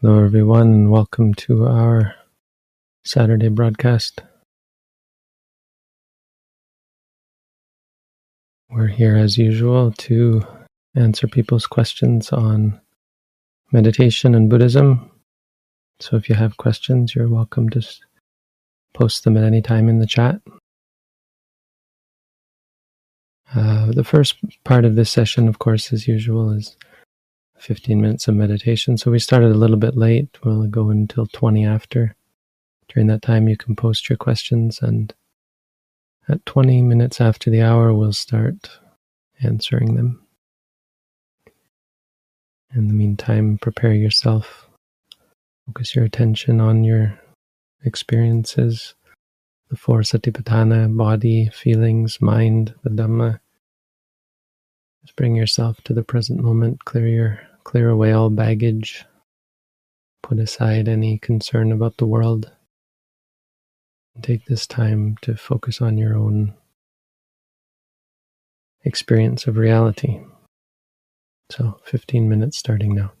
Hello, everyone, and welcome to our Saturday broadcast. We're here as usual to answer people's questions on meditation and Buddhism. So if you have questions, you're welcome to post them at any time in the chat. Uh, the first part of this session, of course, as usual, is 15 minutes of meditation. So we started a little bit late. We'll go until 20 after. During that time, you can post your questions, and at 20 minutes after the hour, we'll start answering them. In the meantime, prepare yourself. Focus your attention on your experiences, the four satipatthana body, feelings, mind, the Dhamma. Just bring yourself to the present moment, clear your Clear away all baggage. Put aside any concern about the world. Take this time to focus on your own experience of reality. So, 15 minutes starting now.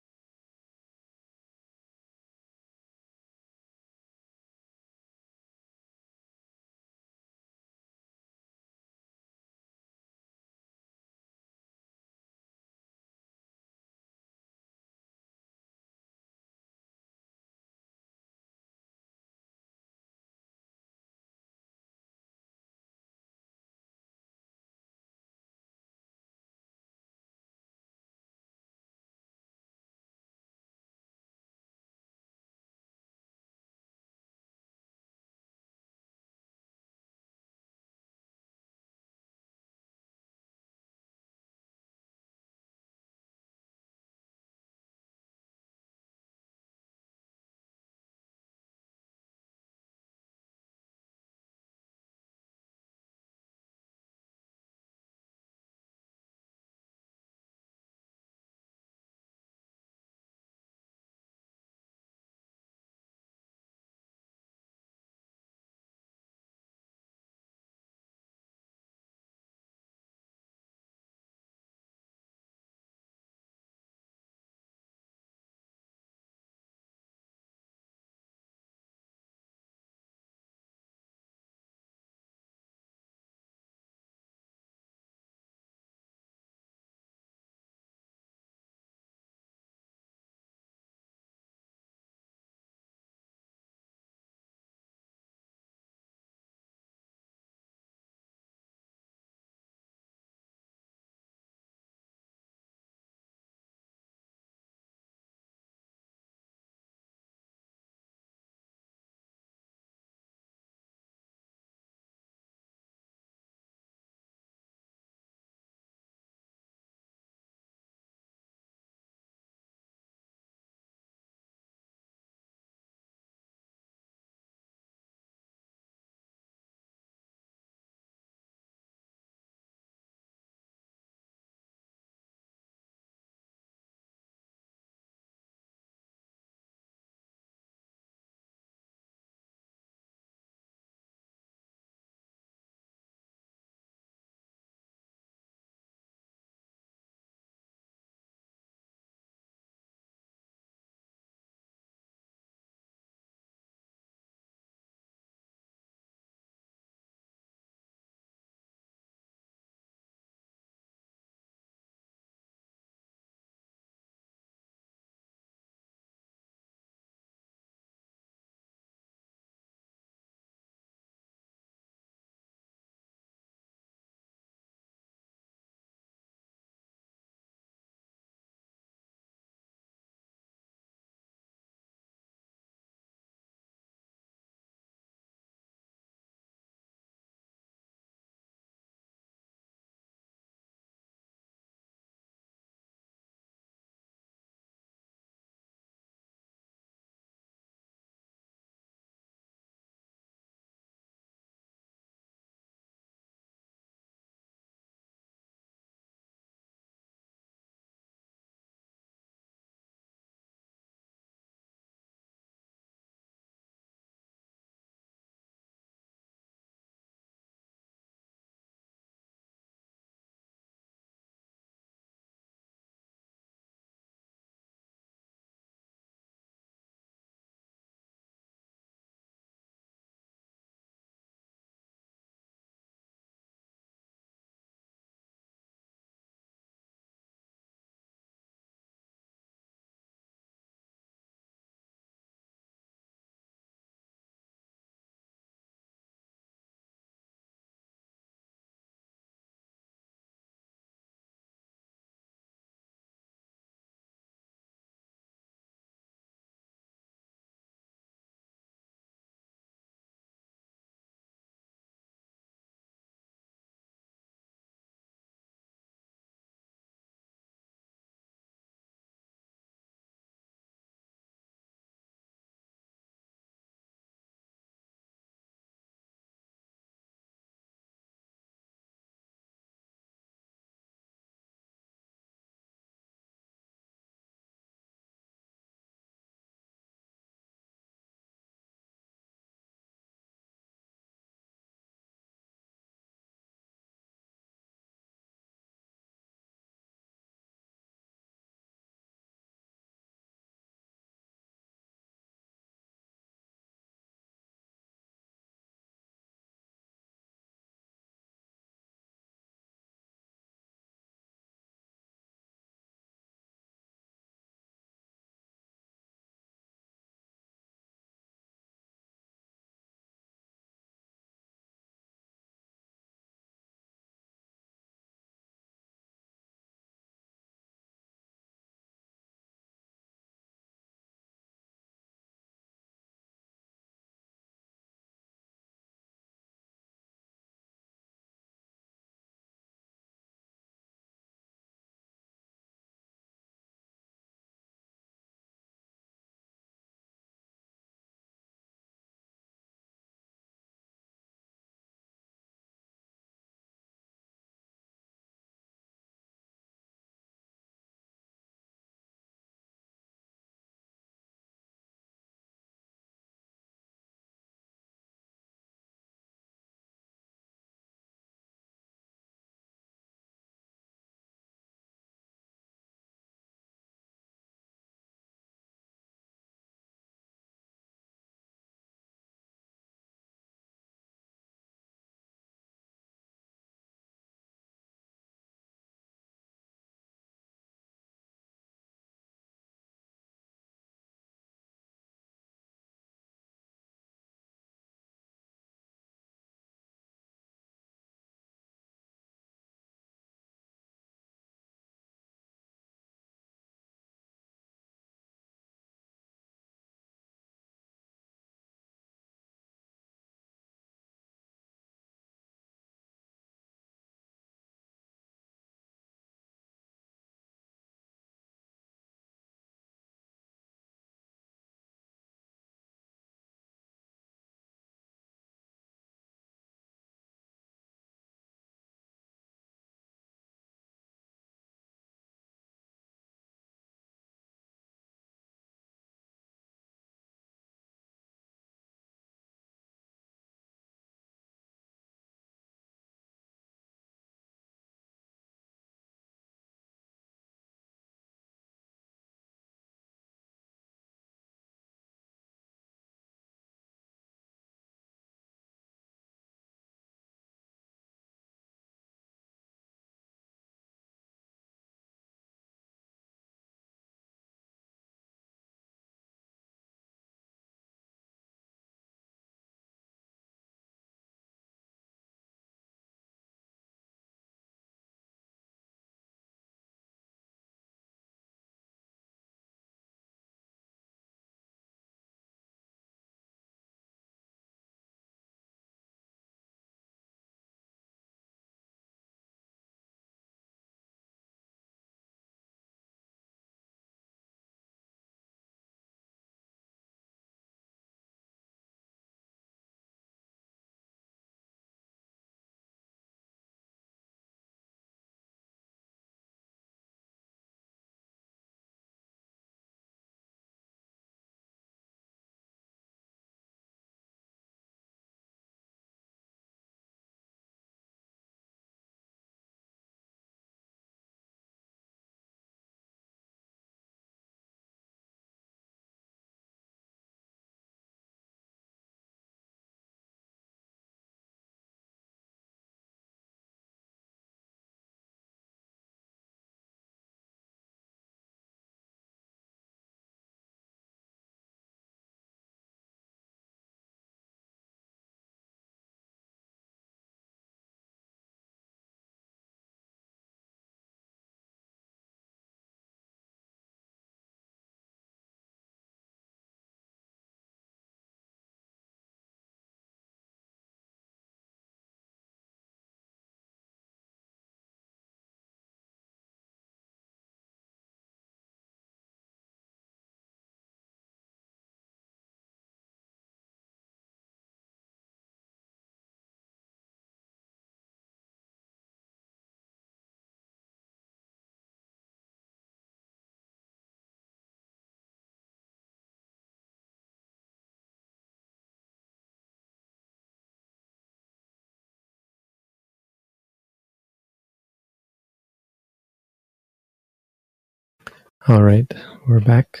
All right, we're back.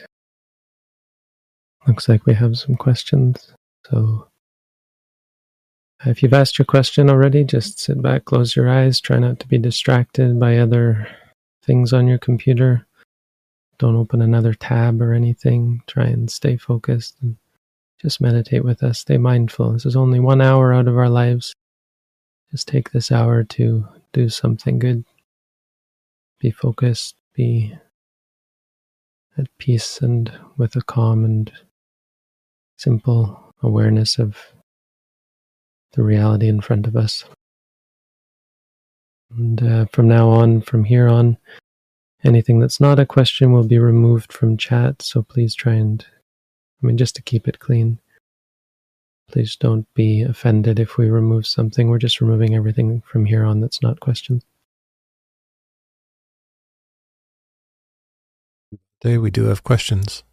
Looks like we have some questions. So if you've asked your question already, just sit back, close your eyes, try not to be distracted by other things on your computer. Don't open another tab or anything. Try and stay focused and just meditate with us. Stay mindful. This is only one hour out of our lives. Just take this hour to do something good. Be focused, be at peace and with a calm and simple awareness of the reality in front of us. And uh, from now on, from here on, anything that's not a question will be removed from chat. So please try and, I mean, just to keep it clean, please don't be offended if we remove something. We're just removing everything from here on that's not questions. Today we do have questions.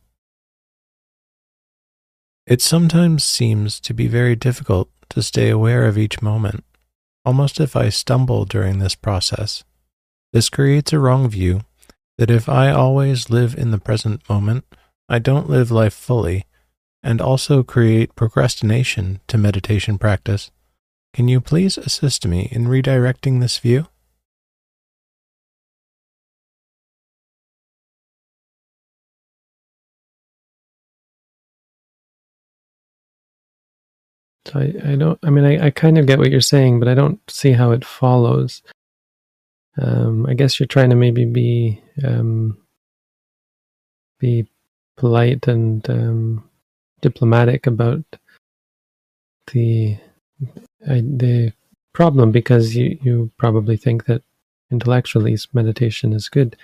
It sometimes seems to be very difficult to stay aware of each moment, almost if I stumble during this process. This creates a wrong view that if I always live in the present moment, I don't live life fully, and also create procrastination to meditation practice. Can you please assist me in redirecting this view? So I, I don't. I mean, I, I kind of get what you're saying, but I don't see how it follows. Um, I guess you're trying to maybe be um, be polite and um, diplomatic about the I, the problem because you you probably think that intellectually meditation is good,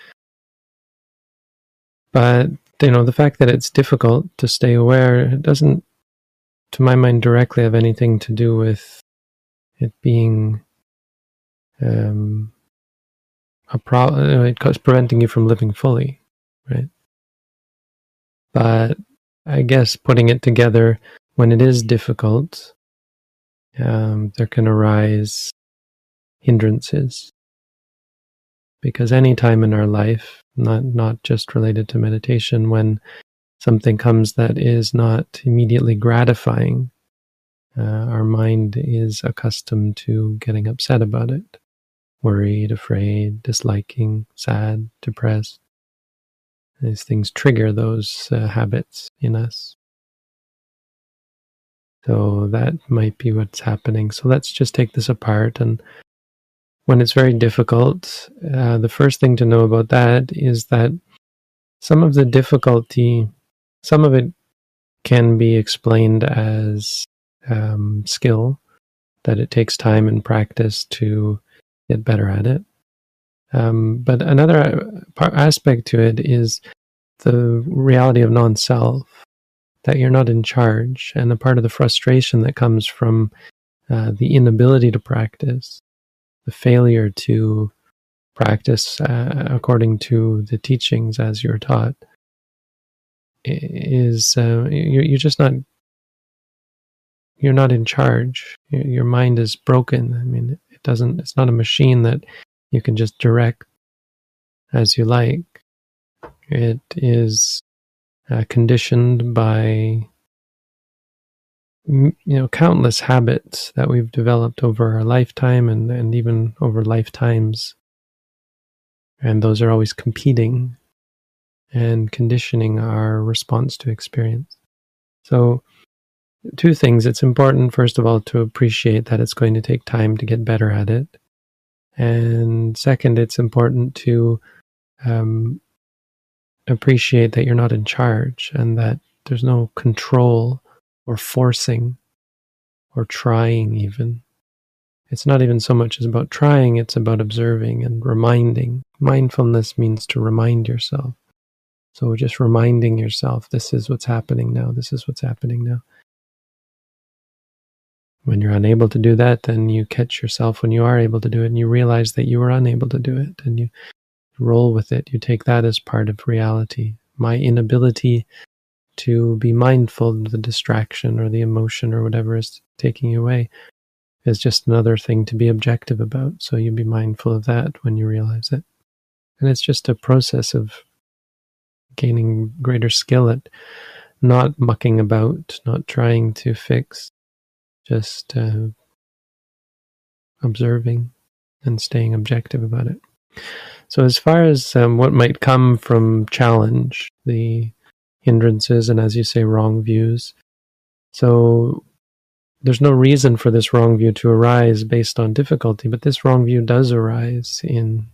but you know the fact that it's difficult to stay aware doesn't to my mind, directly have anything to do with it being um, a problem. It's preventing you from living fully, right? But I guess putting it together when it is difficult, um, there can arise hindrances. Because any time in our life, not not just related to meditation, when something comes that is not immediately gratifying, uh, our mind is accustomed to getting upset about it, worried, afraid, disliking, sad, depressed. These things trigger those uh, habits in us. So that might be what's happening. So let's just take this apart. And when it's very difficult, uh, the first thing to know about that is that some of the difficulty some of it can be explained as um, skill, that it takes time and practice to get better at it. Um, but another aspect to it is the reality of non self, that you're not in charge, and a part of the frustration that comes from uh, the inability to practice, the failure to practice uh, according to the teachings as you're taught is uh, you're, you're just not you're not in charge. Your mind is broken. I mean, it doesn't. It's not a machine that you can just direct as you like. It is uh, conditioned by you know countless habits that we've developed over our lifetime and, and even over lifetimes and those are always competing and conditioning our response to experience. So, two things. It's important, first of all, to appreciate that it's going to take time to get better at it. And second, it's important to um, appreciate that you're not in charge and that there's no control or forcing or trying, even. It's not even so much as about trying, it's about observing and reminding. Mindfulness means to remind yourself. So just reminding yourself, this is what's happening now. This is what's happening now. When you're unable to do that, then you catch yourself when you are able to do it and you realize that you were unable to do it and you roll with it. You take that as part of reality. My inability to be mindful of the distraction or the emotion or whatever is taking you away is just another thing to be objective about. So you be mindful of that when you realize it. And it's just a process of gaining greater skill at not mucking about, not trying to fix, just uh, observing and staying objective about it. So, as far as um, what might come from challenge, the hindrances, and as you say, wrong views. So, there's no reason for this wrong view to arise based on difficulty, but this wrong view does arise in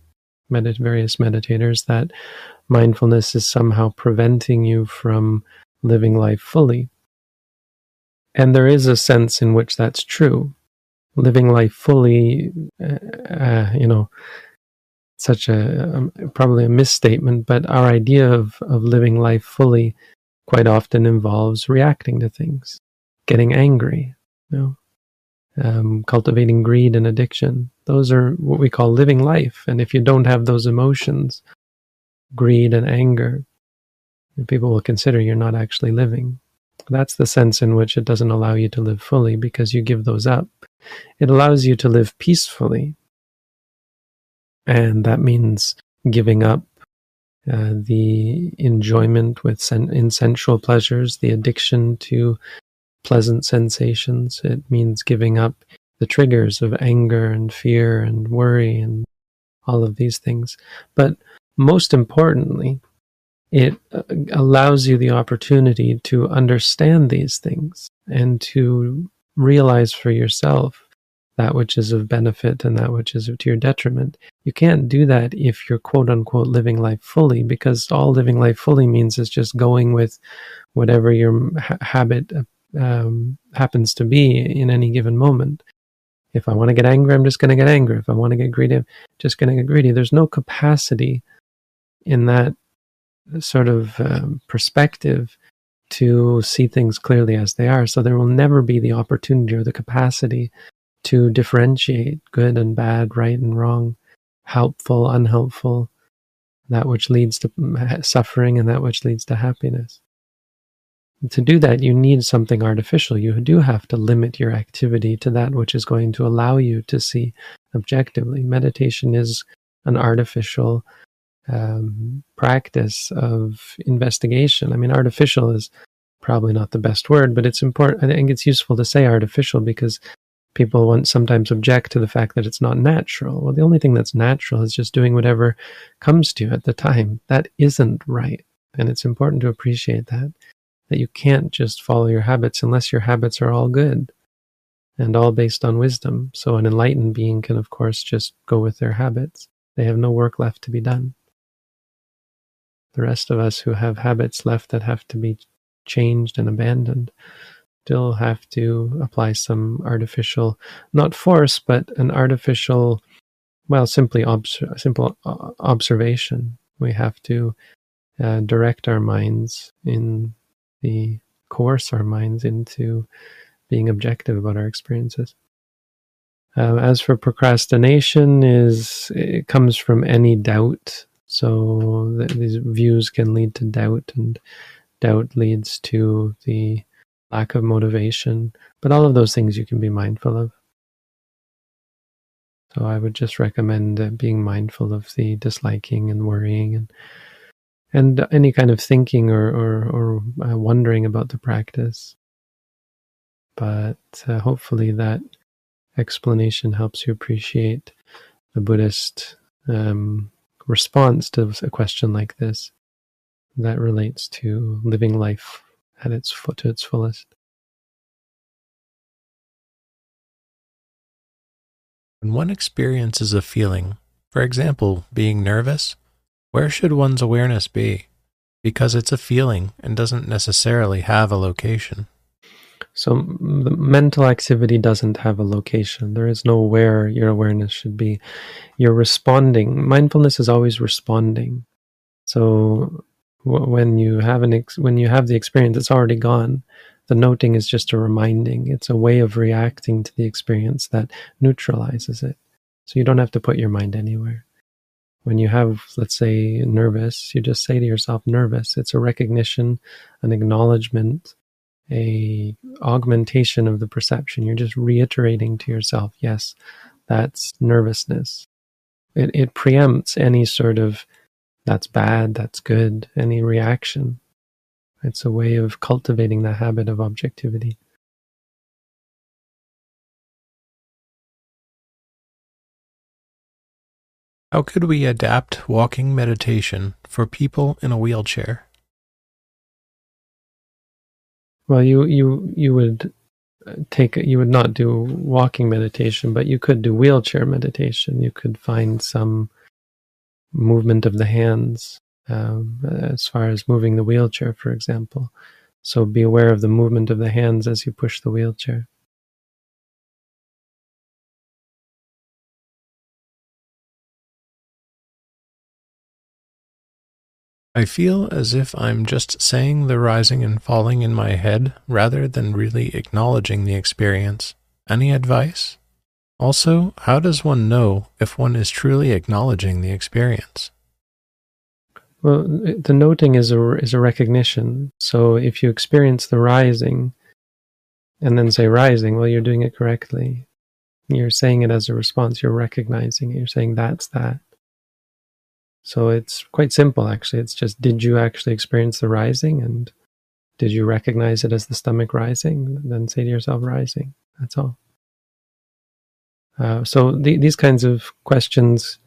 medit- various meditators that mindfulness is somehow preventing you from living life fully. And there is a sense in which that's true. Living life fully, uh, uh, you know, such a um, probably a misstatement, but our idea of, of living life fully quite often involves reacting to things, getting angry, you know, um, cultivating greed and addiction. Those are what we call living life. And if you don't have those emotions, greed and anger, people will consider you're not actually living. That's the sense in which it doesn't allow you to live fully because you give those up. It allows you to live peacefully. And that means giving up uh, the enjoyment with sen- in sensual pleasures, the addiction to pleasant sensations. It means giving up the triggers of anger and fear and worry and all of these things. But most importantly, it uh, allows you the opportunity to understand these things and to realize for yourself that which is of benefit and that which is to your detriment. You can't do that if you're quote unquote living life fully, because all living life fully means is just going with whatever your ha- habit um, happens to be in any given moment. If I want to get angry, I'm just going to get angry. If I want to get greedy, I'm just going to get greedy. There's no capacity in that sort of um, perspective to see things clearly as they are. So there will never be the opportunity or the capacity to differentiate good and bad, right and wrong, helpful, unhelpful, that which leads to suffering and that which leads to happiness. To do that, you need something artificial. You do have to limit your activity to that which is going to allow you to see objectively. Meditation is an artificial um, practice of investigation. I mean, artificial is probably not the best word, but it's important. I think it's useful to say artificial because people want sometimes object to the fact that it's not natural. Well, the only thing that's natural is just doing whatever comes to you at the time. That isn't right. And it's important to appreciate that, that you can't just follow your habits unless your habits are all good and all based on wisdom. So an enlightened being can, of course, just go with their habits. They have no work left to be done. The rest of us who have habits left that have to be changed and abandoned still have to apply some artificial, not force, but an artificial, well, simply obs- simple uh, observation. We have to uh, direct our minds in the coerce our minds into being objective about our experiences. Uh, as for procrastination, is it comes from any doubt so th- these views can lead to doubt, and doubt leads to the lack of motivation. But all of those things you can be mindful of. So I would just recommend uh, being mindful of the disliking and worrying and and any kind of thinking or or, or uh, wondering about the practice. But uh, hopefully that explanation helps you appreciate the Buddhist um, response to a question like this that relates to living life at its to its fullest. When one experiences a feeling, for example, being nervous, where should one's awareness be? Because it's a feeling and doesn't necessarily have a location. So the mental activity doesn't have a location. There is no where your awareness should be. You're responding. Mindfulness is always responding. So when you have an ex- when you have the experience, it's already gone. The noting is just a reminding. It's a way of reacting to the experience that neutralizes it. So you don't have to put your mind anywhere. When you have, let's say, nervous, you just say to yourself, nervous. It's a recognition, an acknowledgement a augmentation of the perception. You're just reiterating to yourself, yes, that's nervousness. It, it preempts any sort of that's bad, that's good, any reaction. It's a way of cultivating the habit of objectivity. How could we adapt walking meditation for people in a wheelchair? Well, you you you would take you would not do walking meditation, but you could do wheelchair meditation. You could find some movement of the hands um, as far as moving the wheelchair, for example. So be aware of the movement of the hands as you push the wheelchair. I feel as if I'm just saying the rising and falling in my head rather than really acknowledging the experience. Any advice? Also, how does one know if one is truly acknowledging the experience? Well, the noting is a is a recognition. So if you experience the rising, and then say rising, well, you're doing it correctly. You're saying it as a response. You're recognizing it. You're saying that's that. So it's quite simple, actually. It's just did you actually experience the rising and did you recognize it as the stomach rising? Then say to yourself, rising. That's all. Uh, so the, these kinds of questions,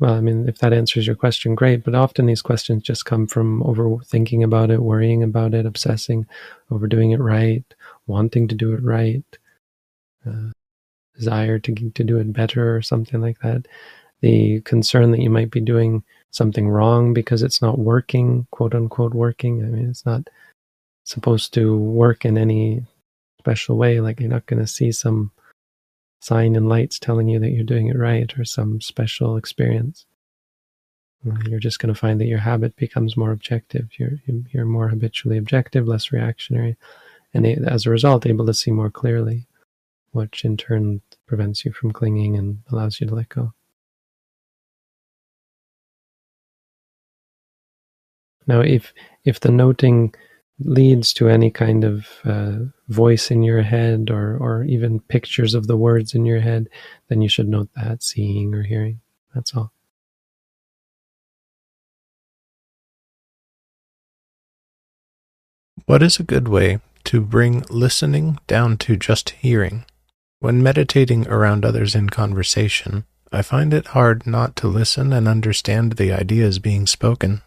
well, I mean, if that answers your question, great. But often these questions just come from overthinking about it, worrying about it, obsessing over doing it right, wanting to do it right, uh, desire to to do it better, or something like that the concern that you might be doing something wrong because it's not working, quote unquote, working. I mean, it's not supposed to work in any special way. Like you're not going to see some sign and lights telling you that you're doing it right or some special experience. Uh, you're just going to find that your habit becomes more objective. You're you're more habitually objective, less reactionary, and as a result, able to see more clearly, which in turn prevents you from clinging and allows you to let go. Now, if if the noting leads to any kind of uh, voice in your head or or even pictures of the words in your head, then you should note that seeing or hearing. That's all. What is a good way to bring listening down to just hearing? When meditating around others in conversation, I find it hard not to listen and understand the ideas being spoken.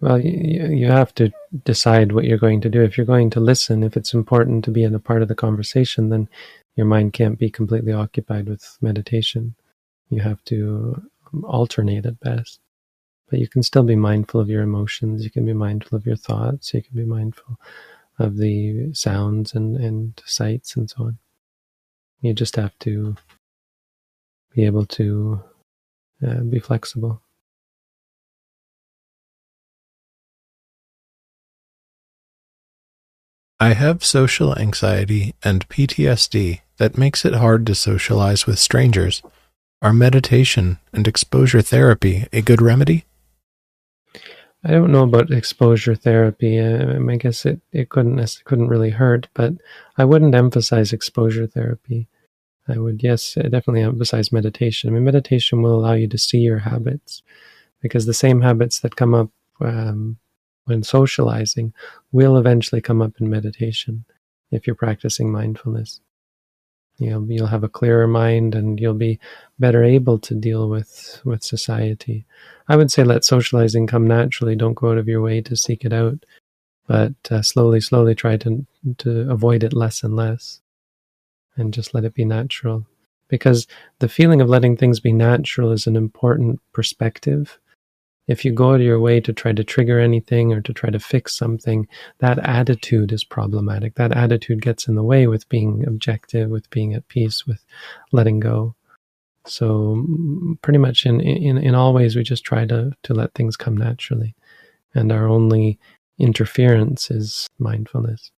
Well, you, you have to decide what you're going to do. If you're going to listen, if it's important to be in a part of the conversation, then your mind can't be completely occupied with meditation. You have to alternate at best. But you can still be mindful of your emotions. You can be mindful of your thoughts. You can be mindful of the sounds and, and sights and so on. You just have to be able to uh, be flexible. I have social anxiety and PTSD that makes it hard to socialize with strangers. Are meditation and exposure therapy a good remedy? I don't know about exposure therapy. Uh, I guess it, it couldn't it couldn't really hurt, but I wouldn't emphasize exposure therapy. I would yes, definitely emphasize meditation. I mean, meditation will allow you to see your habits because the same habits that come up um, when socializing will eventually come up in meditation if you're practicing mindfulness. You'll, you'll have a clearer mind and you'll be better able to deal with, with society. I would say let socializing come naturally. Don't go out of your way to seek it out, but uh, slowly, slowly try to, to avoid it less and less and just let it be natural. Because the feeling of letting things be natural is an important perspective if you go your way to try to trigger anything or to try to fix something, that attitude is problematic. That attitude gets in the way with being objective, with being at peace, with letting go. So mm, pretty much in, in, in all ways, we just try to, to let things come naturally. And our only interference is mindfulness.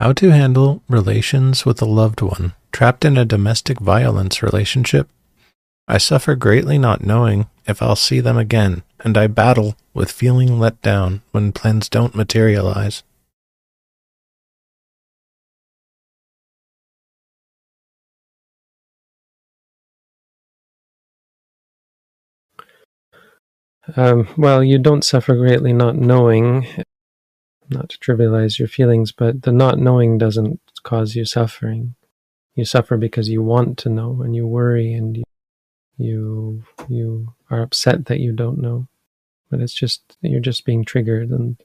How to handle relations with a loved one trapped in a domestic violence relationship. I suffer greatly not knowing if I'll see them again, and I battle with feeling let down when plans don't materialize. Um, well, you don't suffer greatly not knowing not to trivialize your feelings, but the not knowing doesn't cause you suffering. You suffer because you want to know and you worry and you you, you are upset that you don't know. But it's just you're just being triggered and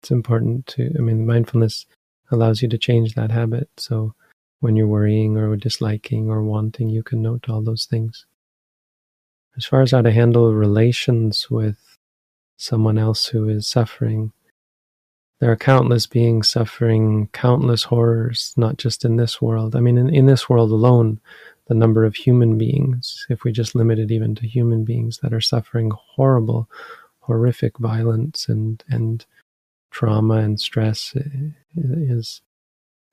it's important to I mean mindfulness allows you to change that habit. So when you're worrying or disliking or wanting, you can note all those things. As far as how to handle relations with someone else who is suffering, there are countless beings suffering countless horrors, not just in this world. I mean, in, in this world alone, the number of human beings, if we just limit it even to human beings that are suffering horrible, horrific violence and, and trauma and stress is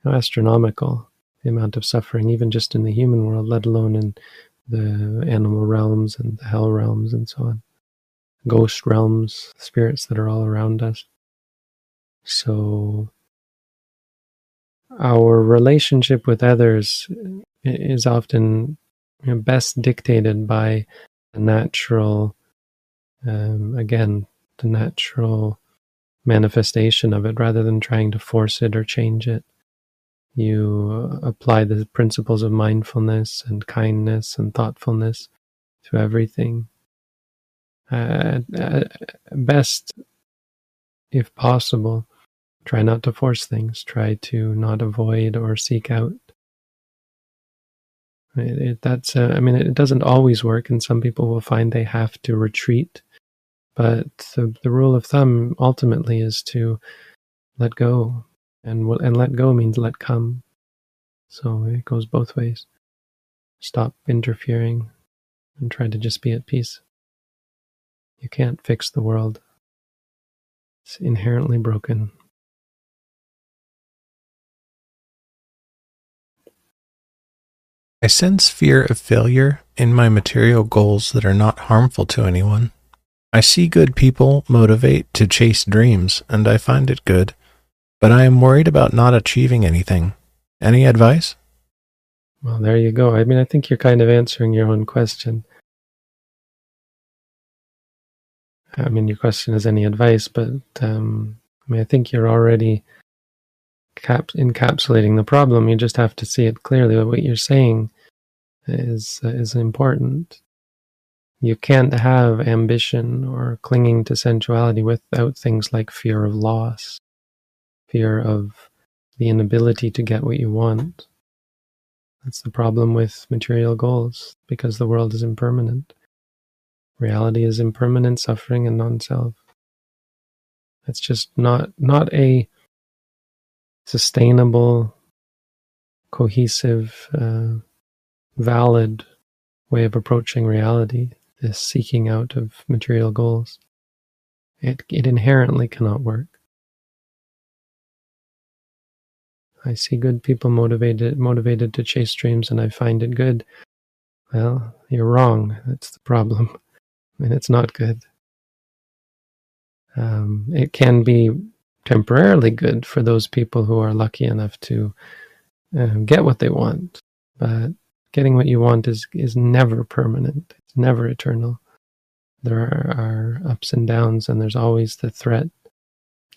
astronomical. The amount of suffering, even just in the human world, let alone in the animal realms and the hell realms and so on, ghost realms, spirits that are all around us. So, our relationship with others is often you know, best dictated by the natural, um, again, the natural manifestation of it rather than trying to force it or change it. You apply the principles of mindfulness and kindness and thoughtfulness to everything. Uh, best, if possible, try not to force things, try to not avoid or seek out. It, it, that's, uh, I mean, it doesn't always work, and some people will find they have to retreat but the, the rule of thumb ultimately is to let go, and and let go means let come. So it goes both ways. Stop interfering and try to just be at peace. You can't fix the world. It's inherently broken. I sense fear of failure in my material goals that are not harmful to anyone. I see good people motivate to chase dreams, and I find it good, but I am worried about not achieving anything. Any advice? Well, there you go. I mean, I think you're kind of answering your own question. I mean, your question is any advice, but um, I mean, I think you're already cap- encapsulating the problem. You just have to see it clearly. What you're saying is is important. You can't have ambition or clinging to sensuality without things like fear of loss, fear of the inability to get what you want. That's the problem with material goals because the world is impermanent. Reality is impermanent suffering and non-self. It's just not not a sustainable, cohesive, uh, valid way of approaching reality this seeking out of material goals. It, it inherently cannot work. I see good people motivated motivated to chase dreams and I find it good. Well, you're wrong. That's the problem. I mean, it's not good. Um, it can be temporarily good for those people who are lucky enough to uh, get what they want, but getting what you want is is never permanent. It's never eternal. There are, are ups and downs, and there's always the threat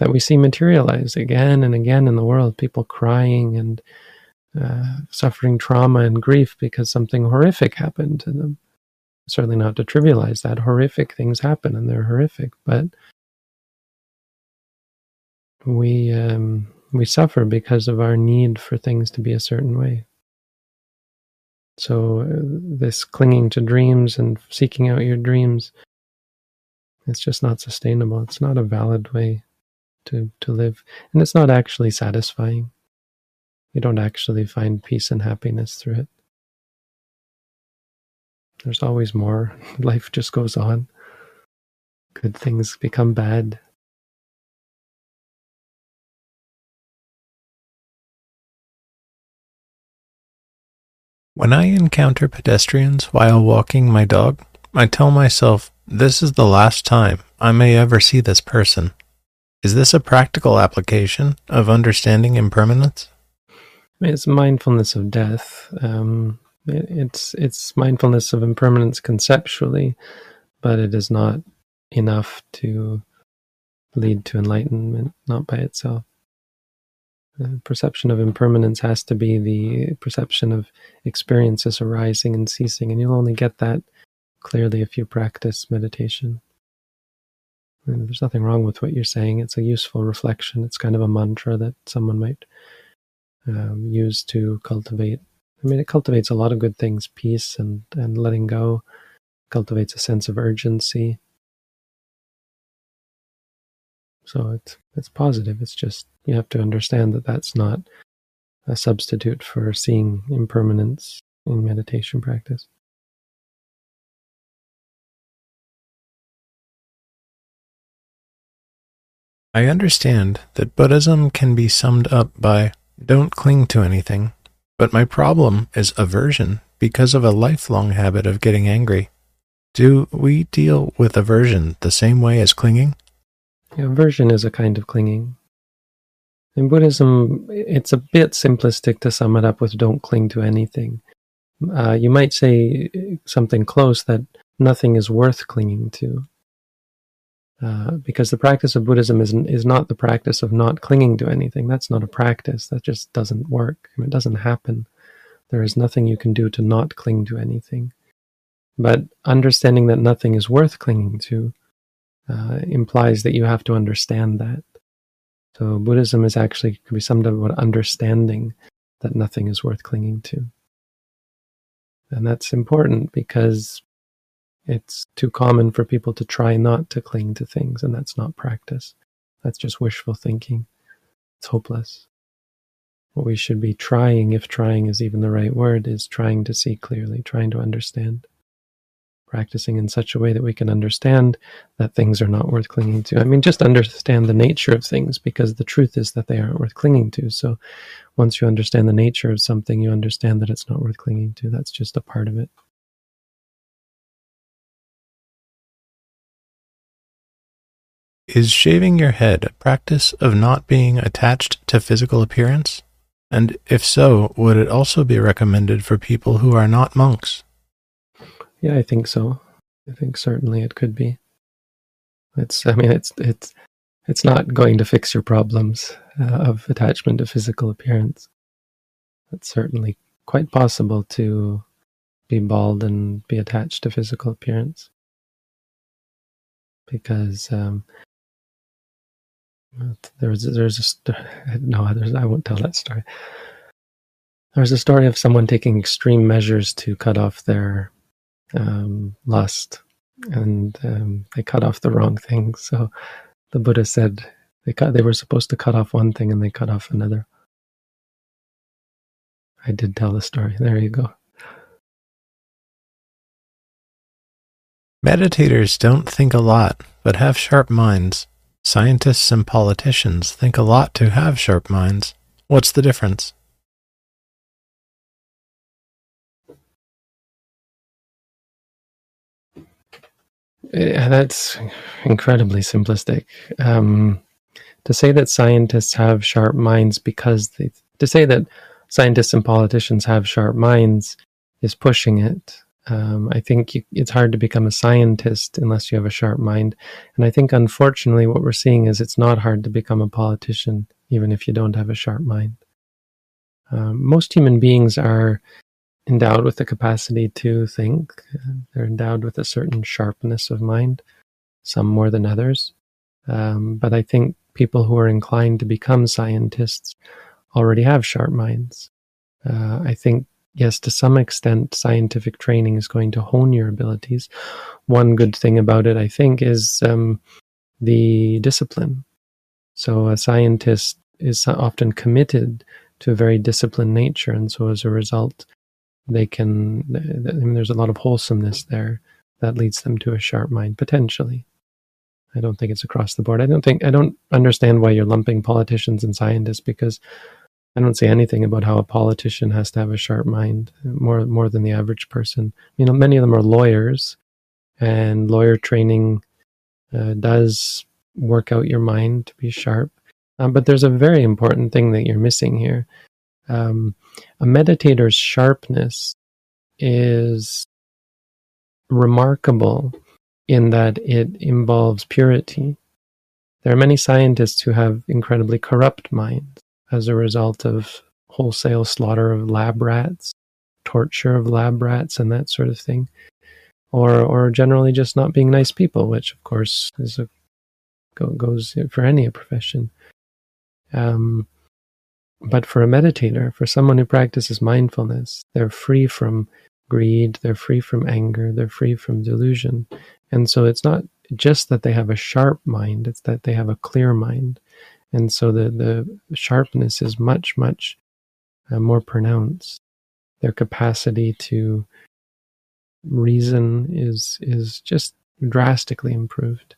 that we see materialize again and again in the world. People crying and uh, suffering trauma and grief because something horrific happened to them. Certainly not to trivialize that. Horrific things happen, and they're horrific, but we um, we suffer because of our need for things to be a certain way. So, uh, this clinging to dreams and seeking out your dreams, it's just not sustainable. It's not a valid way to, to live. And it's not actually satisfying. You don't actually find peace and happiness through it. There's always more. Life just goes on. Good things become bad. When I encounter pedestrians while walking my dog, I tell myself, this is the last time I may ever see this person. Is this a practical application of understanding impermanence? It's mindfulness of death. Um, it, it's it's mindfulness of impermanence conceptually, but it is not enough to lead to enlightenment, not by itself. The perception of impermanence has to be the perception of experiences arising and ceasing, and you'll only get that clearly if you practice meditation. And there's nothing wrong with what you're saying. It's a useful reflection. It's kind of a mantra that someone might um, use to cultivate. I mean, it cultivates a lot of good things peace and, and letting go, cultivates a sense of urgency. So it's it's positive. It's just you have to understand that that's not a substitute for seeing impermanence in meditation practice. I understand that Buddhism can be summed up by don't cling to anything, but my problem is aversion because of a lifelong habit of getting angry. Do we deal with aversion the same way as clinging? Yeah, aversion is a kind of clinging. In Buddhism, it's a bit simplistic to sum it up with don't cling to anything. Uh, you might say something close that nothing is worth clinging to. Uh, because the practice of Buddhism is, is not the practice of not clinging to anything. That's not a practice. That just doesn't work. It doesn't happen. There is nothing you can do to not cling to anything. But understanding that nothing is worth clinging to uh, implies that you have to understand that. So Buddhism is actually can be summed up about understanding that nothing is worth clinging to. And that's important because it's too common for people to try not to cling to things, and that's not practice. That's just wishful thinking. It's hopeless. What we should be trying, if trying is even the right word, is trying to see clearly, trying to understand practicing in such a way that we can understand that things are not worth clinging to. I mean, just understand the nature of things because the truth is that they aren't worth clinging to. So once you understand the nature of something, you understand that it's not worth clinging to. That's just a part of it. Is shaving your head a practice of not being attached to physical appearance? And if so, would it also be recommended for people who are not monks? Yeah, I think so. I think certainly it could be. It's, I mean, it's it's it's not going to fix your problems uh, of attachment to physical appearance. It's certainly quite possible to be bald and be attached to physical appearance because um, there's there's a no there's I won't tell that story. There's a story of someone taking extreme measures to cut off their um, lust, and um, they cut off the wrong thing. So the Buddha said they cut, they were supposed to cut off one thing, and they cut off another. I did tell the story. There you go. Meditators don't think a lot, but have sharp minds. Scientists and politicians think a lot to have sharp minds. What's the difference? Yeah, that's incredibly simplistic. Um, to say that scientists have sharp minds because they, to say that scientists and politicians have sharp minds is pushing it. Um, I think you, it's hard to become a scientist unless you have a sharp mind. And I think, unfortunately, what we're seeing is it's not hard to become a politician, even if you don't have a sharp mind. Um, most human beings are endowed with the capacity to think. They're endowed with a certain sharpness of mind, some more than others. Um, but I think people who are inclined to become scientists already have sharp minds. Uh, I think, yes, to some extent, scientific training is going to hone your abilities. One good thing about it, I think, is um, the discipline. So a scientist is often committed to a very disciplined nature, and so as a result, they can I mean, there's a lot of wholesomeness there that leads them to a sharp mind potentially. I don't think it's across the board. I don't think i don't understand why you're lumping politicians and scientists because i don't see anything about how a politician has to have a sharp mind more more than the average person. You know many of them are lawyers and lawyer training uh, does work out your mind to be sharp. Um, but there's a very important thing that you're missing here um, a meditator's sharpness is remarkable in that it involves purity. There are many scientists who have incredibly corrupt minds as a result of wholesale slaughter of lab rats, torture of lab rats, and that sort of thing, or or generally just not being nice people, which of course is a goes for any profession. Um, but for a meditator, for someone who practices mindfulness, they're free from greed, they're free from anger, they're free from delusion. And so it's not just that they have a sharp mind, it's that they have a clear mind. And so the, the sharpness is much, much uh, more pronounced. Their capacity to reason is is just drastically improved.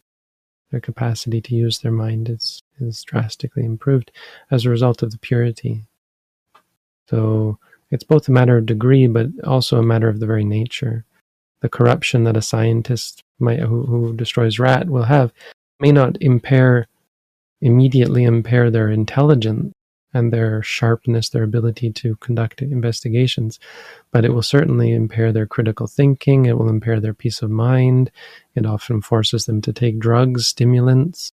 Their capacity to use their mind is is drastically improved as a result of the purity. So it's both a matter of degree, but also a matter of the very nature. The corruption that a scientist might, who, who destroys rat will have may not impair immediately impair their intelligence and their sharpness, their ability to conduct investigations, but it will certainly impair their critical thinking. It will impair their peace of mind. It often forces them to take drugs, stimulants.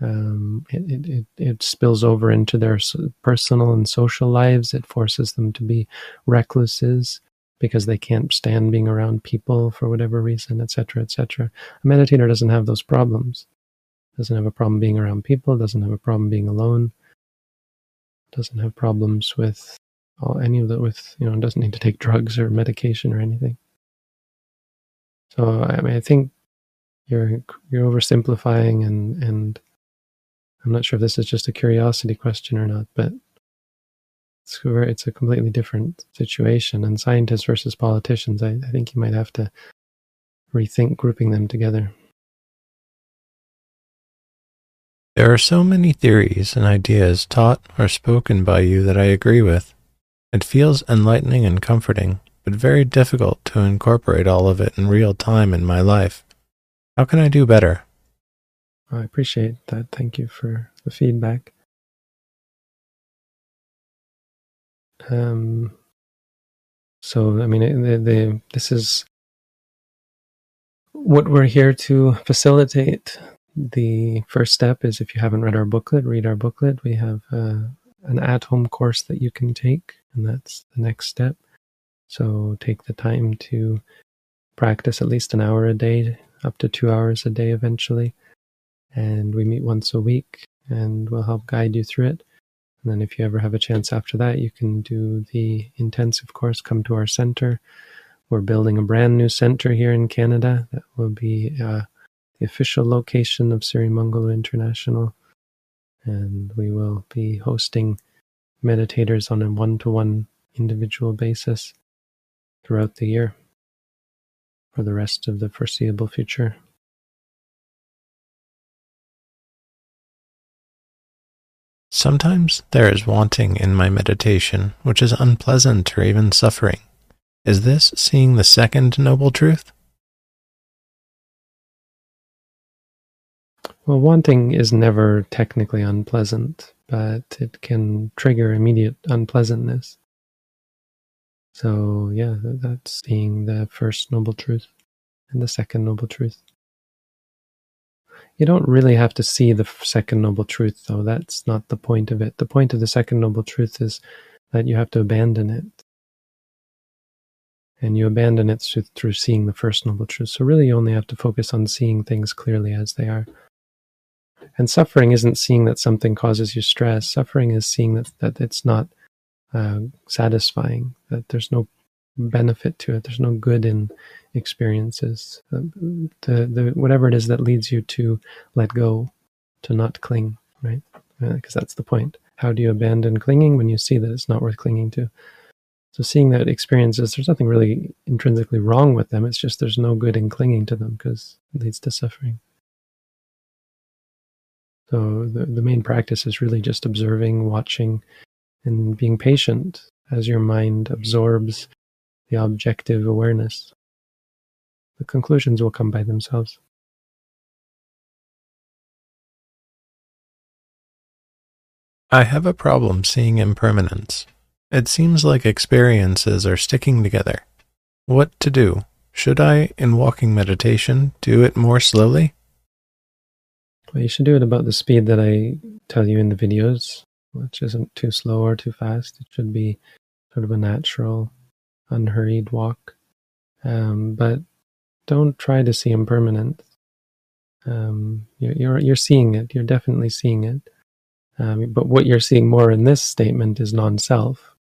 Um, it, it, it spills over into their personal and social lives. It forces them to be recluses because they can't stand being around people for whatever reason, etc., etc. A meditator doesn't have those problems. Doesn't have a problem being around people. Doesn't have a problem being alone. Doesn't have problems with all, any of the with you know doesn't need to take drugs or medication or anything. So I mean I think you're you're oversimplifying and and I'm not sure if this is just a curiosity question or not, but it's a, it's a completely different situation. And scientists versus politicians, I, I think you might have to rethink grouping them together. There are so many theories and ideas taught or spoken by you that I agree with. It feels enlightening and comforting, but very difficult to incorporate all of it in real time in my life. How can I do better? I appreciate that. Thank you for the feedback. Um, so, I mean, the, the, this is what we're here to facilitate. The first step is if you haven't read our booklet, read our booklet. We have uh, an at home course that you can take, and that's the next step. So, take the time to practice at least an hour a day, up to two hours a day eventually and we meet once a week and we'll help guide you through it. And then if you ever have a chance after that, you can do the intensive course, come to our center. We're building a brand new center here in Canada that will be uh, the official location of Sirimangalo International. And we will be hosting meditators on a one to one individual basis throughout the year for the rest of the foreseeable future. Sometimes there is wanting in my meditation, which is unpleasant or even suffering. Is this seeing the second noble truth? Well, wanting is never technically unpleasant, but it can trigger immediate unpleasantness. So, yeah, that's seeing the first noble truth and the second noble truth. You don't really have to see the second noble truth, though. That's not the point of it. The point of the second noble truth is that you have to abandon it. And you abandon it through, through seeing the first noble truth. So, really, you only have to focus on seeing things clearly as they are. And suffering isn't seeing that something causes you stress. Suffering is seeing that, that it's not uh, satisfying, that there's no benefit to it. There's no good in experiences. Uh, the the whatever it is that leads you to let go, to not cling, right? Because uh, that's the point. How do you abandon clinging when you see that it's not worth clinging to? So seeing that experiences, there's nothing really intrinsically wrong with them. It's just there's no good in clinging to them because it leads to suffering. So the, the main practice is really just observing, watching, and being patient as your mind absorbs the objective awareness. The conclusions will come by themselves. I have a problem seeing impermanence. It seems like experiences are sticking together. What to do? should I, in walking meditation, do it more slowly? Well, you should do it about the speed that I tell you in the videos, which isn't too slow or too fast. It should be sort of a natural, unhurried walk. Um, but don't try to see impermanence. Um, you're, you're, you're seeing it. You're definitely seeing it. Um, but what you're seeing more in this statement is non-self.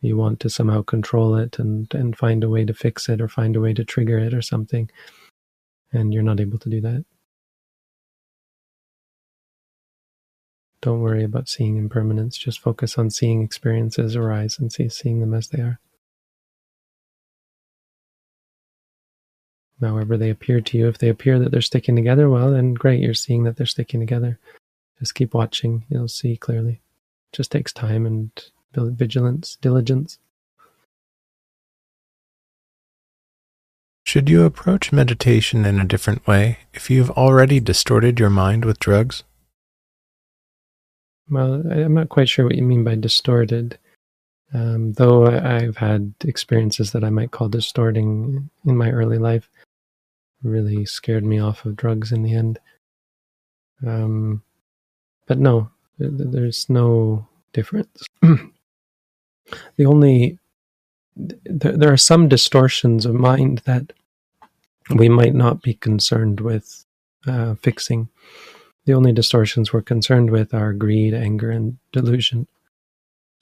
You want to somehow control it and and find a way to fix it or find a way to trigger it or something, and you're not able to do that. Don't worry about seeing impermanence. Just focus on seeing experiences arise and see, seeing them as they are. However, they appear to you, if they appear that they're sticking together, well, then great, you're seeing that they're sticking together. Just keep watching, you'll see clearly. It just takes time and vigilance, diligence. Should you approach meditation in a different way if you've already distorted your mind with drugs? Well, I'm not quite sure what you mean by distorted. Um, though I've had experiences that I might call distorting in my early life, really scared me off of drugs in the end. Um, but no, there's no difference. the only there, there are some distortions of mind that we might not be concerned with uh, fixing. The only distortions we're concerned with are greed, anger, and delusion.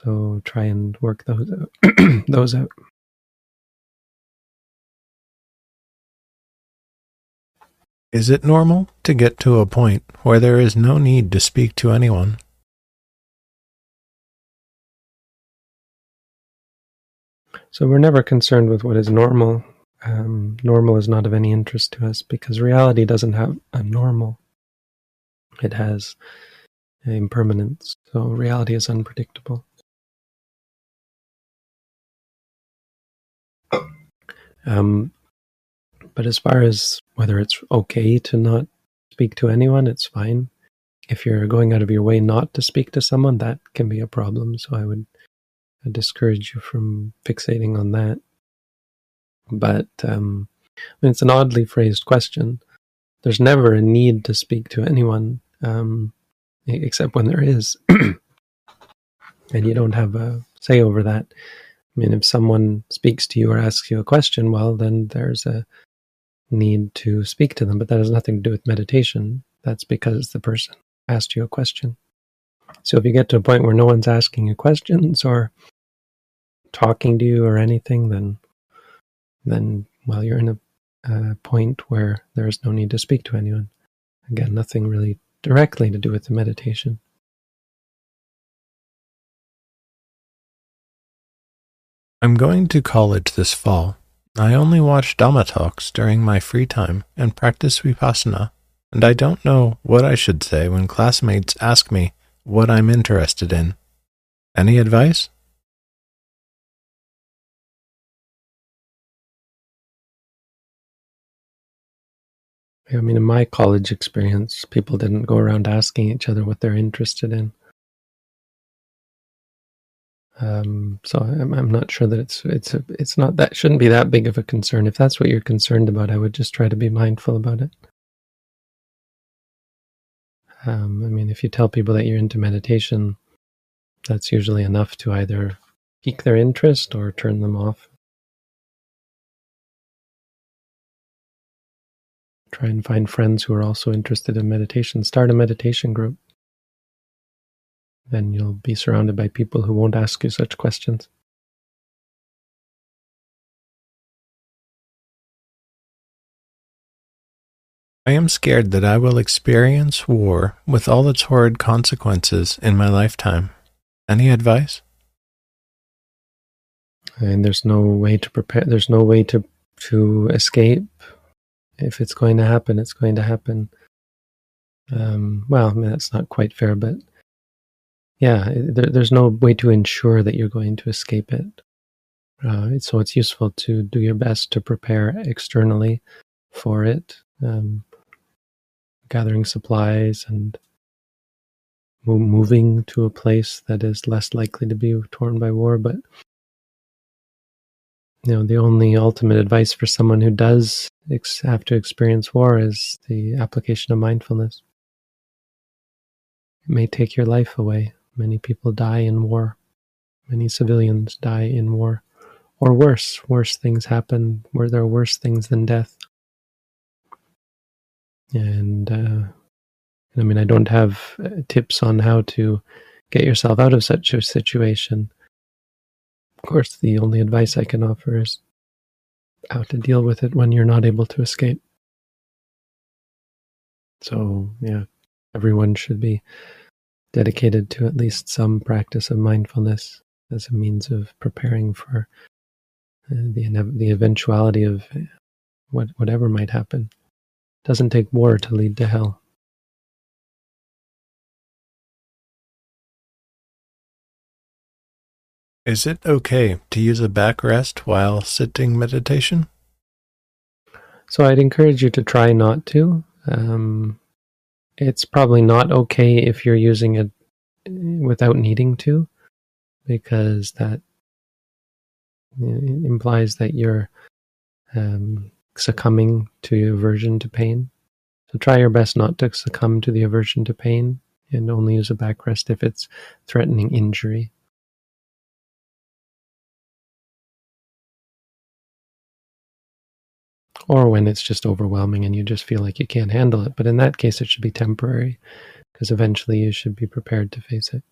So try and work those out. those out. Is it normal to get to a point where there is no need to speak to anyone? So we're never concerned with what is normal. Um, normal is not of any interest to us because reality doesn't have a normal. It has impermanence. So reality is unpredictable. Um, but as far as whether it's okay to not speak to anyone, it's fine. If you're going out of your way not to speak to someone, that can be a problem. So I would discourage you from fixating on that. But um, I mean, it's an oddly phrased question. There's never a need to speak to anyone um, except when there is. and you don't have a say over that. I mean, if someone speaks to you or asks you a question, well, then there's a need to speak to them, but that has nothing to do with meditation. That's because the person asked you a question. So if you get to a point where no one's asking you questions or talking to you or anything, then then well, you're in a, a point where there is no need to speak to anyone. Again, nothing really directly to do with the meditation. I'm going to college this fall. I only watch Dhamma talks during my free time and practice Vipassana, and I don't know what I should say when classmates ask me what I'm interested in. Any advice? I mean, in my college experience, people didn't go around asking each other what they're interested in. Um, so I'm, I'm not sure that it's it's a, it's not that shouldn't be that big of a concern. If that's what you're concerned about, I would just try to be mindful about it. Um, I mean, if you tell people that you're into meditation, that's usually enough to either pique their interest or turn them off. Try and find friends who are also interested in meditation. Start a meditation group then you'll be surrounded by people who won't ask you such questions. I am scared that I will experience war with all its horrid consequences in my lifetime. Any advice? And there's no way to prepare. There's no way to to escape. If it's going to happen, it's going to happen. Um, well, I mean, that's not quite fair, but yeah, there, there's no way to ensure that you're going to escape it. Uh, so it's useful to do your best to prepare externally for it, um, gathering supplies and moving to a place that is less likely to be torn by war. But you know, the only ultimate advice for someone who does ex- have to experience war is the application of mindfulness. It may take your life away. Many people die in war. Many civilians die in war. Or worse, worse things happen where there are worse things than death. And uh, I mean, I don't have uh, tips on how to get yourself out of such a situation. Of course, the only advice I can offer is how to deal with it when you're not able to escape. So, yeah, everyone should be dedicated to at least some practice of mindfulness as a means of preparing for uh, the the eventuality of what whatever might happen. It doesn't take war to lead to hell. Is it okay to use a backrest while sitting meditation? So I'd encourage you to try not to. Um, it's probably not okay if you're using it without needing to, because that implies that you're um, succumbing to aversion to pain. So try your best not to succumb to the aversion to pain and only use a backrest if it's threatening injury. Or when it's just overwhelming and you just feel like you can't handle it. But in that case, it should be temporary because eventually you should be prepared to face it.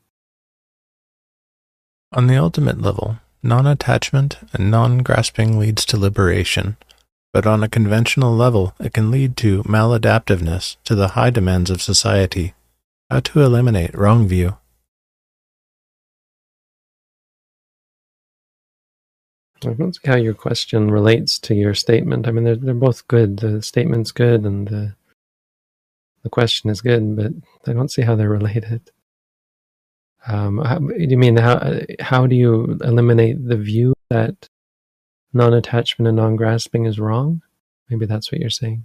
On the ultimate level, non attachment and non grasping leads to liberation. But on a conventional level, it can lead to maladaptiveness to the high demands of society. How to eliminate wrong view. I don't see how your question relates to your statement. I mean, they're they're both good. The statement's good, and the the question is good, but I don't see how they're related. Um, how, you mean how how do you eliminate the view that non-attachment and non-grasping is wrong? Maybe that's what you're saying.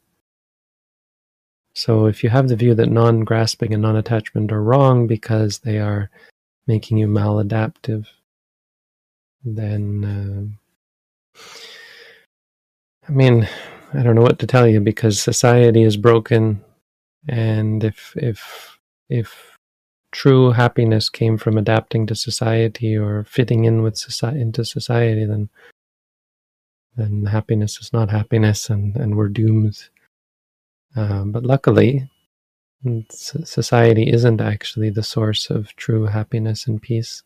So if you have the view that non-grasping and non-attachment are wrong because they are making you maladaptive, then uh, I mean, I don't know what to tell you because society is broken, and if if if true happiness came from adapting to society or fitting in with society into society, then then happiness is not happiness, and and we're doomed. Um, but luckily, society isn't actually the source of true happiness and peace.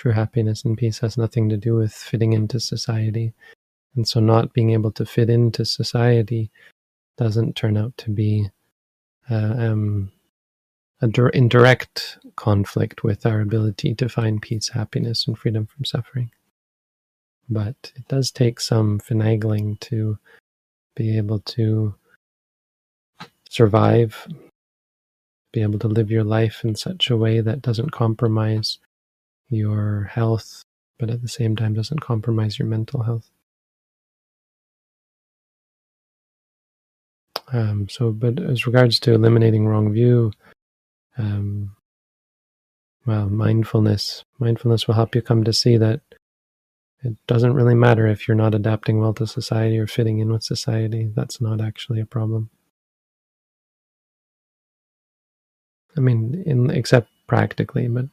True happiness and peace has nothing to do with fitting into society. And so not being able to fit into society doesn't turn out to be uh, um, a dir- indirect conflict with our ability to find peace, happiness, and freedom from suffering. But it does take some finagling to be able to survive, be able to live your life in such a way that doesn't compromise your health, but at the same time doesn't compromise your mental health. Um, so, but as regards to eliminating wrong view, um, well, mindfulness, mindfulness will help you come to see that it doesn't really matter if you're not adapting well to society or fitting in with society. That's not actually a problem. I mean, in except practically, but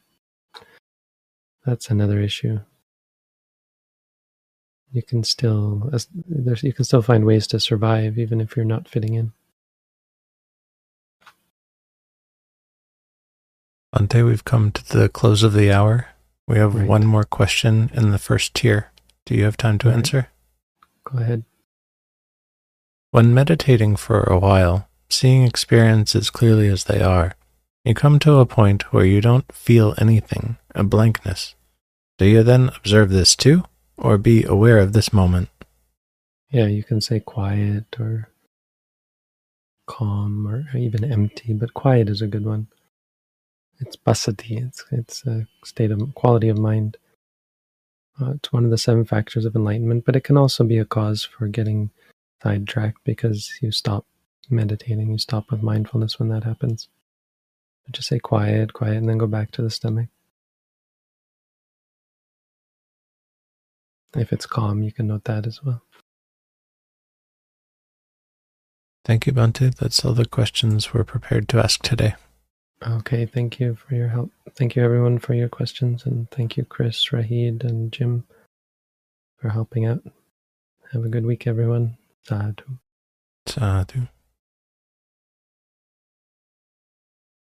that's another issue. You can still you can still find ways to survive even if you're not fitting in. Bhante, we've come to the close of the hour. We have right. one more question in the first tier. Do you have time to right. answer? Go ahead. When meditating for a while, seeing experiences clearly as they are, you come to a point where you don't feel anything, a blankness. Do you then observe this too, or be aware of this moment? Yeah, you can say quiet or calm or even empty, but quiet is a good one. It's passaddhi, it's, it's a state of quality of mind. Uh, it's one of the seven factors of enlightenment, but it can also be a cause for getting sidetracked because you stop meditating, you stop with mindfulness when that happens. Just say quiet, quiet, and then go back to the stomach. If it's calm, you can note that as well. Thank you, Bhante. That's all the questions we're prepared to ask today. Okay, thank you for your help. Thank you, everyone, for your questions. And thank you, Chris, Rahid, and Jim, for helping out. Have a good week, everyone. Sadhu. Sadhu.